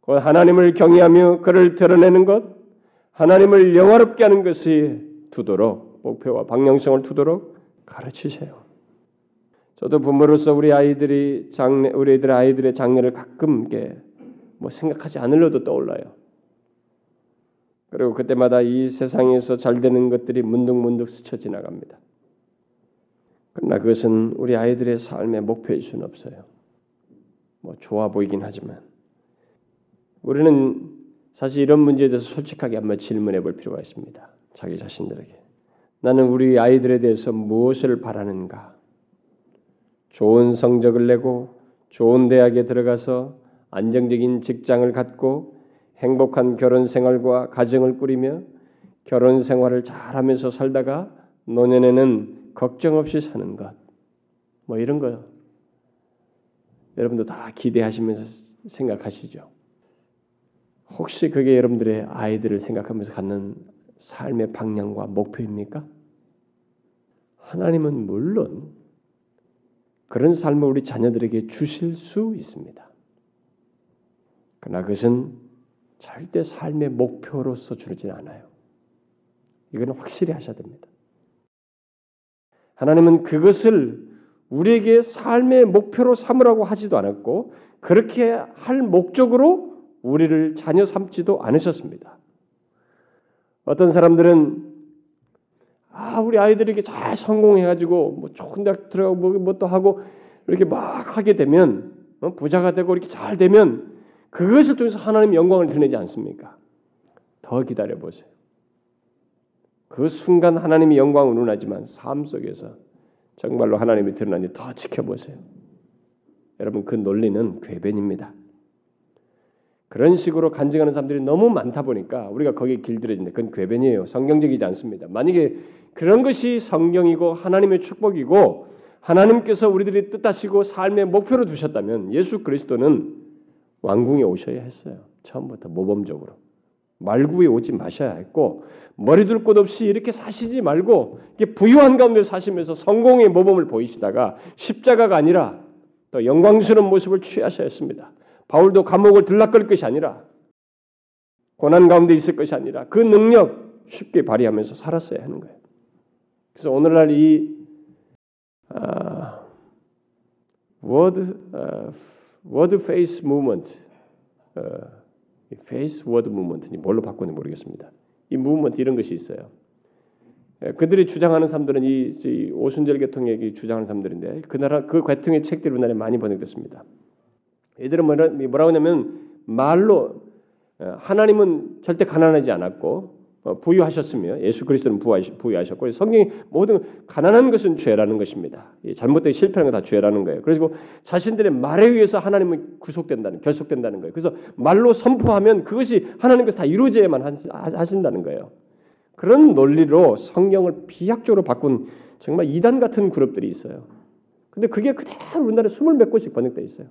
곧 하나님을 경외하며 그를 드러내는 것, 하나님을 영화롭게 하는 것이 두도록 목표와 방향성을 두도록 가르치세요. 저도 부모로서 우리 아이들이 장래 우리 애들 아이들의 장래를 가끔 뭐 생각하지 않으려도 떠올라요. 그리고 그때마다 이 세상에서 잘 되는 것들이 문득문득 스쳐 지나갑니다. 그러나 그것은 우리 아이들의 삶의 목표일 수는 없어요. 뭐 좋아 보이긴 하지만 우리는 사실 이런 문제에 대해서 솔직하게 한번 질문해 볼 필요가 있습니다. 자기 자신들에게 나는 우리 아이들에 대해서 무엇을 바라는가? 좋은 성적을 내고 좋은 대학에 들어가서 안정적인 직장을 갖고 행복한 결혼 생활과 가정을 꾸리며 결혼 생활을 잘하면서 살다가 노년에는 걱정 없이 사는 것. 뭐 이런 거요. 여러분도 다 기대하시면서 생각하시죠. 혹시 그게 여러분들의 아이들을 생각하면서 갖는 삶의 방향과 목표입니까? 하나님은 물론 그런 삶을 우리 자녀들에게 주실 수 있습니다. 그러나 그것은 절대 삶의 목표로서 주르진 않아요. 이거는 확실히 하셔야 됩니다. 하나님은 그것을 우리에게 삶의 목표로 삼으라고 하지도 않았고 그렇게 할 목적으로 우리를 자녀 삼지도 않으셨습니다. 어떤 사람들은 아 우리 아이들이 잘 성공해가지고 뭐 좋은 대학 들어가고 뭐또 뭐 하고 이렇게 막 하게 되면 어? 부자가 되고 이렇게 잘 되면 그것을 통해서 하나님 영광을 드러내지 않습니까? 더 기다려 보세요. 그 순간 하나님이 영광을 운하지만 삶 속에서 정말로 하나님이 드러나니 더 지켜보세요. 여러분 그 논리는 궤변입니다. 그런 식으로 간증하는 사람들이 너무 많다 보니까 우리가 거기에 길들여진다. 그건 궤변이에요. 성경적이지 않습니다. 만약에 그런 것이 성경이고 하나님의 축복이고 하나님께서 우리들이 뜻하시고 삶의 목표로 두셨다면 예수 그리스도는 왕궁에 오셔야 했어요. 처음부터 모범적으로. 말구에 오지 마셔야 했고 머리 둘 곳 없이 이렇게 사시지 말고 이렇게 부유한 가운데 사시면서 성공의 모범을 보이시다가 십자가가 아니라 또 영광스러운 모습을 취하셔야 했습니다. 바울도 감옥을 들락거릴 것이 아니라 고난 가운데 있을 것이 아니라 그 능력 쉽게 발휘하면서 살았어야 하는 거예요. 그래서 오늘날 이 아, word 아, word face movement, 어, face word movement니 뭘로 바꾸는지 모르겠습니다. 이 무브먼트 이런 것이 있어요. 예, 그들이 주장하는 사람들은 이, 이 오순절 계통의 주장하는 사람들인데 그 나라 그 계통의 책들이 우리나라에 많이 번역됐습니다. 얘들은 뭐라, 뭐라 고 하냐면 말로 어, 하나님은 절대 가난하지 않았고 어, 부유하셨으며 예수 그리스도는 부유하셨고 성경이 모든 가난한 것은 죄라는 것입니다. 잘못되게 실패하는 건다 죄라는 거예요. 그리고 자신들의 말에 의해서 하나님은 구속된다는 결속된다는 거예요. 그래서 말로 선포하면 그것이 하나님께서 다 이루어져야만 하신다는 거예요. 그런 논리로 성경을 비약적으로 바꾼 정말 이단 같은 그룹들이 있어요. 근데 그게 그대로 우리나라에 스물 몇 곳씩 번역돼 있어요.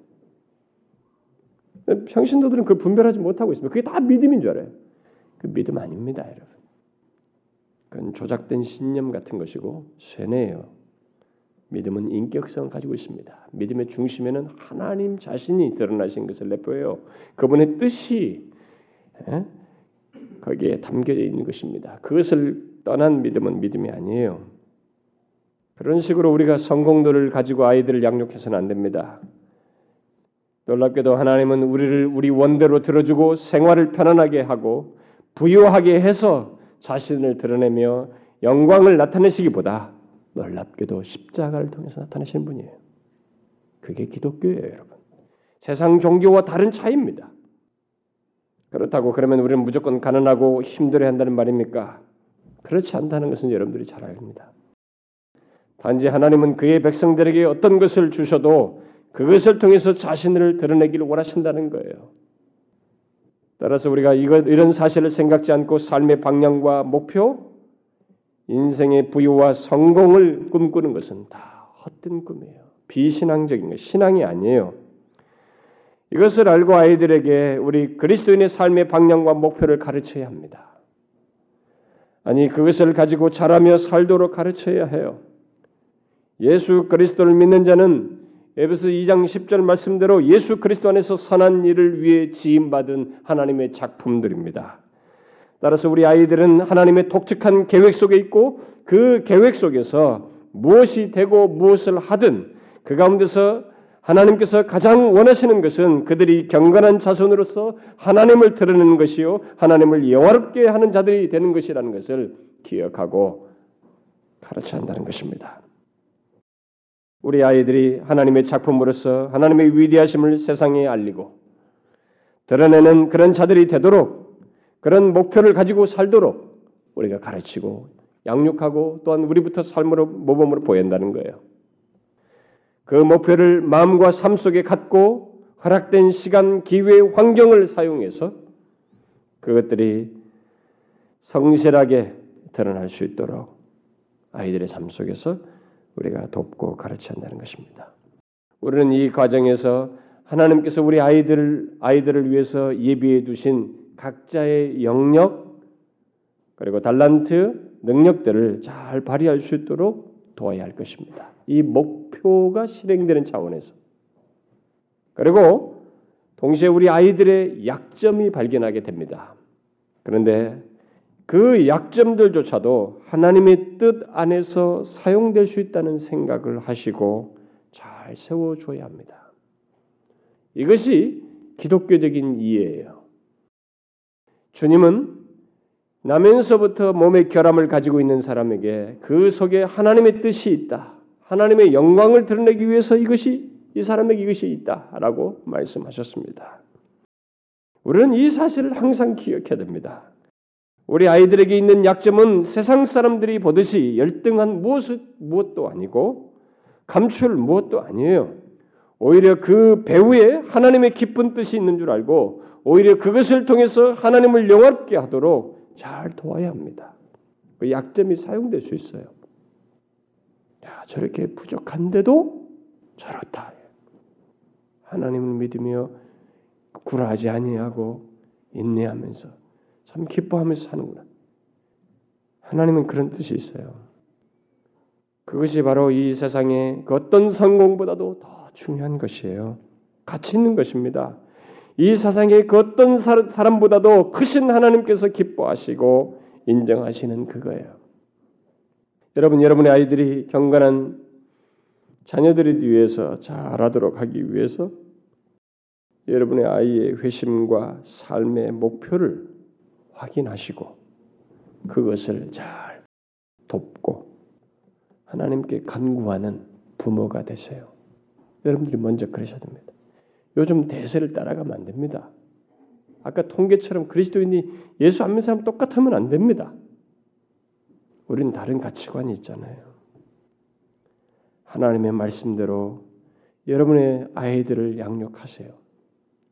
평신도들은 그걸 분별하지 못하고 있습니다. 그게 다 믿음인 줄 알아요. 그 믿음 아닙니다, 여러분. 그건 조작된 신념 같은 것이고 쇠뇌예요. 믿음은 인격성을 가지고 있습니다. 믿음의 중심에는 하나님 자신이 드러나신 것을 내포해요. 그분의 뜻이 에? 거기에 담겨져 있는 것입니다. 그것을 떠난 믿음은 믿음이 아니에요. 그런 식으로 우리가 성공도를 가지고 아이들을 양육해서는 안 됩니다. 놀랍게도 하나님은 우리를 우리 원대로 들어주고 생활을 편안하게 하고 부유하게 해서 자신을 드러내며 영광을 나타내시기보다 놀랍게도 십자가를 통해서 나타내시는 분이에요. 그게 기독교예요, 여러분. 세상 종교와 다른 차이입니다. 그렇다고 그러면 우리는 무조건 가난하고 힘들어 한다는 말입니까? 그렇지 않다는 것은 여러분들이 잘 압니다. 단지 하나님은 그의 백성들에게 어떤 것을 주셔도 그것을 통해서 자신을 드러내기를 원하신다는 거예요. 따라서 우리가 이런 사실을 생각지 않고 삶의 방향과 목표, 인생의 부유와 성공을 꿈꾸는 것은 다 헛된 꿈이에요. 비신앙적인 것, 신앙이 아니에요. 이것을 알고 아이들에게 우리 그리스도인의 삶의 방향과 목표를 가르쳐야 합니다. 아니 그것을 가지고 자라며 살도록 가르쳐야 해요. 예수 그리스도를 믿는 자는 에베소 2장 10절 말씀대로 예수 그리스도 안에서 선한 일을 위해 지임받은 하나님의 작품들입니다. 따라서 우리 아이들은 하나님의 독특한 계획 속에 있고 그 계획 속에서 무엇이 되고 무엇을 하든 그 가운데서 하나님께서 가장 원하시는 것은 그들이 경건한 자손으로서 하나님을 드러내는 것이요 하나님을 영화롭게 하는 자들이 되는 것이라는 것을 기억하고 가르쳐야 한다는 것입니다. 우리 아이들이 하나님의 작품으로서 하나님의 위대하심을 세상에 알리고 드러내는 그런 자들이 되도록 그런 목표를 가지고 살도록 우리가 가르치고 양육하고 또한 우리부터 삶으로 모범으로 보인다는 거예요. 그 목표를 마음과 삶 속에 갖고 허락된 시간, 기회, 환경을 사용해서 그것들이 성실하게 드러날 수 있도록 아이들의 삶 속에서 우리가 돕고 가르쳐야 한다는 것입니다. 우리는 이 과정에서 하나님께서 우리 아이들 아이들을 위해서 예비해 두신 각자의 영역 그리고 달란트 능력들을 잘 발휘할 수 있도록 도와야 할 것입니다. 이 목표가 실행되는 차원에서 그리고 동시에 우리 아이들의 약점이 발견하게 됩니다. 그런데 그 약점들조차도 하나님의 뜻 안에서 사용될 수 있다는 생각을 하시고 잘 세워줘야 합니다. 이것이 기독교적인 이해예요. 주님은 나면서부터 몸의 결함을 가지고 있는 사람에게 그 속에 하나님의 뜻이 있다. 하나님의 영광을 드러내기 위해서 이것이 이 사람에게 이것이 있다라고 말씀하셨습니다. 우리는 이 사실을 항상 기억해야 됩니다. 우리 아이들에게 있는 약점은 세상 사람들이 보듯이 열등한 무엇, 무엇도 아니고 감출 무엇도 아니에요. 오히려 그 배후에 하나님의 깊은 뜻이 있는 줄 알고 오히려 그것을 통해서 하나님을 영화롭게 하도록 잘 도와야 합니다. 그 약점이 사용될 수 있어요. 야, 저렇게 부족한데도 저렇다. 하나님을 믿으며 굴하지 아니하고 인내하면서 참 기뻐하면서 사는구나. 하나님은 그런 뜻이 있어요. 그것이 바로 이 세상의 그 어떤 성공보다도 더 중요한 것이에요. 가치 있는 것입니다. 이 세상의 그 어떤 사람보다도 크신 하나님께서 기뻐하시고 인정하시는 그거예요. 여러분, 여러분의 아이들이 경건한 자녀들이 위해서 잘하도록 하기 위해서 여러분의 아이의 회심과 삶의 목표를 확인하시고 그것을 잘 돕고 하나님께 간구하는 부모가 되세요. 여러분들이 먼저 그러셔야 됩니다. 요즘 대세를 따라가면 안 됩니다. 아까 통계처럼 그리스도인이 예수 안 믿는 사람 똑같으면 안 됩니다. 우리는 다른 가치관이 있잖아요. 하나님의 말씀대로 여러분의 아이들을 양육하세요.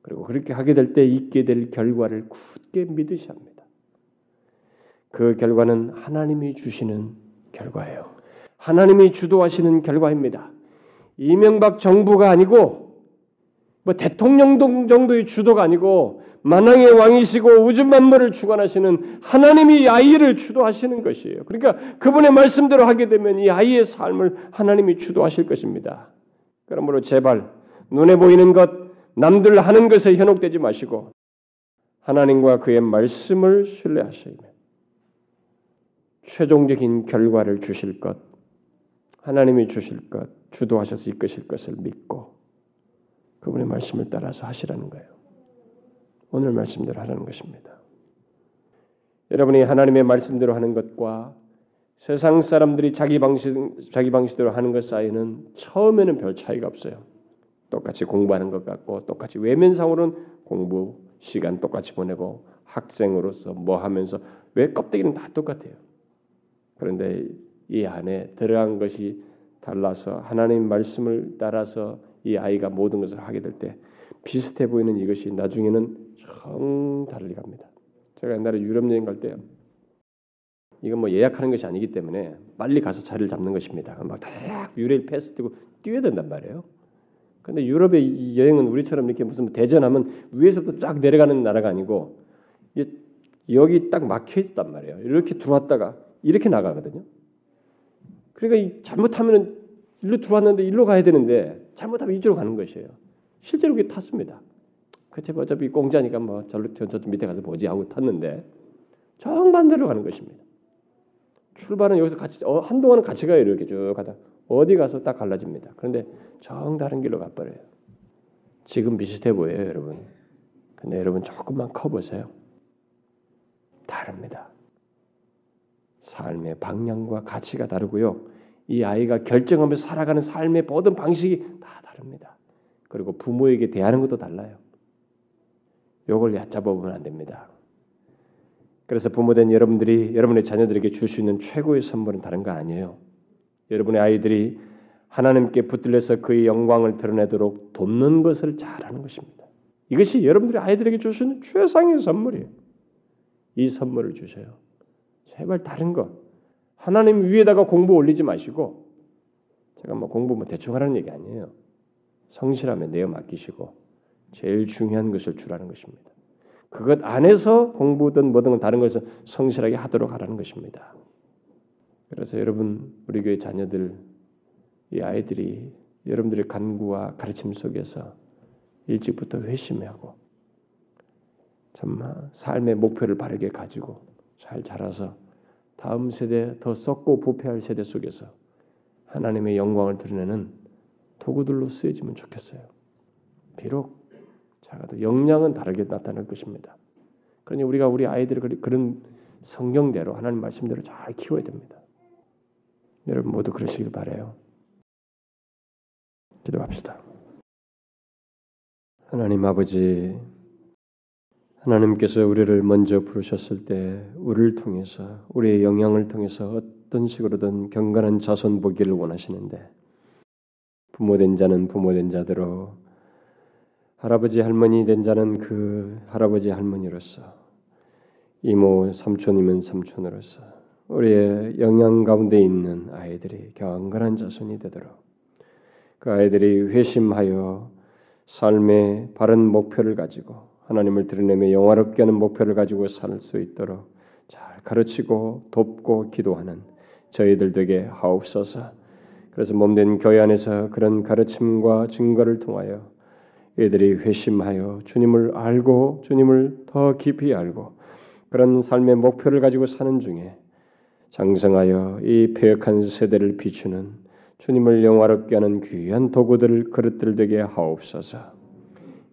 그리고 그렇게 하게 될 때 있게 될 결과를 굳게 믿으셔야 합니다. 그 결과는 하나님이 주시는 결과예요. 하나님이 주도하시는 결과입니다. 이명박 정부가 아니고 뭐 대통령 정도의 주도가 아니고 만왕의 왕이시고 우주 만물을 주관하시는 하나님이 아이를 주도하시는 것이에요. 그러니까 그분의 말씀대로 하게 되면 이 아이의 삶을 하나님이 주도하실 것입니다. 그러므로 제발 눈에 보이는 것, 남들 하는 것에 현혹되지 마시고 하나님과 그의 말씀을 됩니다. 최종적인 결과를 주실 것, 하나님이 주실 것, 주도하셔서 이끄실 것을 믿고 그분의 말씀을 따라서 하시라는 거예요. 오늘 말씀대로 하라는 것입니다. 여러분이 하나님의 말씀대로 하는 것과 세상 사람들이 자기 방식 자기 방식대로 하는 것 사이는 처음에는 별 차이가 없어요. 똑같이 공부하는 것 같고 똑같이 외면상으로는 공부 시간 똑같이 보내고 학생으로서 뭐 하면서 왜 껍데기는 다 똑같아요. 그런데 이 안에 들어간 것이 달라서 하나님 말씀을 따라서 이 아이가 모든 것을 하게 될 때 비슷해 보이는 이것이 나중에는 정 다르게 갑니다. 제가 옛날에 유럽 여행 갈 때 이건 뭐 예약하는 것이 아니기 때문에 빨리 가서 자리를 잡는 것입니다. 막다 유레일 패스 뜨고 뛰어야 된단 말이에요. 근데 유럽의 여행은 우리처럼 이렇게 무슨 대전하면 위에서부터 쫙 내려가는 나라가 아니고 여기 딱 막혀 있단 말이에요. 이렇게 들어왔다가 이렇게 나가거든요. 그러니까 잘못하면 일로 들어왔는데 일로 가야 되는데 잘못하면 이쪽으로 가는 것이에요. 실제로 그게 탔습니다. 그치 어차피 공짜니까 뭐 절로 저 밑에 가서 보지 하고 탔는데 정반대로 가는 것입니다. 출발은 여기서 같이 어, 한동안은 같이 가요 이렇게 쭉 가다 어디 가서 딱 갈라집니다. 그런데 정 다른 길로 가버려요. 지금 비슷해 보여요, 여러분. 근데 여러분 조금만 커 보세요. 다릅니다. 삶의 방향과 가치가 다르고요. 이 아이가 결정하면서 살아가는 삶의 모든 방식이 다 다릅니다. 그리고 부모에게 대하는 것도 달라요. 요걸 얕잡아 보면 안 됩니다. 그래서 부모된 여러분들이 여러분의 자녀들에게 줄 수 있는 최고의 선물은 다른 거 아니에요. 여러분의 아이들이 하나님께 붙들려서 그의 영광을 드러내도록 돕는 것을 잘하는 것입니다. 이것이 여러분들이 아이들에게 줄 수 있는 최상의 선물이에요. 이 선물을 주셔요. 제발 다른 것 하나님 위에다가 공부 올리지 마시고 제가 뭐 공부 뭐 대충 하라는 얘기 아니에요. 성실하면 내어 맡기시고 제일 중요한 것을 주라는 것입니다. 그것 안에서 공부든 뭐든 다른 것을 성실하게 하도록 하라는 것입니다. 그래서 여러분 우리 교회 자녀들 이 아이들이 여러분들의 간구와 가르침 속에서 일찍부터 회심하고 정말 삶의 목표를 바르게 가지고 잘 자라서 다음 세대 더 썩고 부패할 세대 속에서 하나님의 영광을 드러내는 도구들로 쓰여지면 좋겠어요. 비록 작아도 역량은 다르게 나타날 것입니다. 그러니 우리가 우리 아이들을 그런 성경대로 하나님 말씀대로 잘 키워야 됩니다. 여러분 모두 그러시길 바래요. 기도합시다. 하나님 아버지 하나님께서 우리를 먼저 부르셨을 때 우리를 통해서 우리의 영향을 통해서 어떤 식으로든 경건한 자손 보기를 원하시는데 부모된 자는 부모된 자대로 할아버지 할머니 된 자는 그 할아버지 할머니로서 이모 삼촌이면 삼촌으로서 우리의 영향 가운데 있는 아이들이 경건한 자손이 되도록 그 아이들이 회심하여 삶의 바른 목표를 가지고 하나님을 드러내며 영화롭게 하는 목표를 가지고 살 수 있도록 잘 가르치고 돕고 기도하는 저희들 되게 하옵소서. 그래서 몸된 교회 안에서 그런 가르침과 증거를 통하여 이들이 회심하여 주님을 알고 주님을 더 깊이 알고 그런 삶의 목표를 가지고 사는 중에 장성하여 이 폐역한 세대를 비추는 주님을 영화롭게 하는 귀한 도구들 그릇들 되게 하옵소서.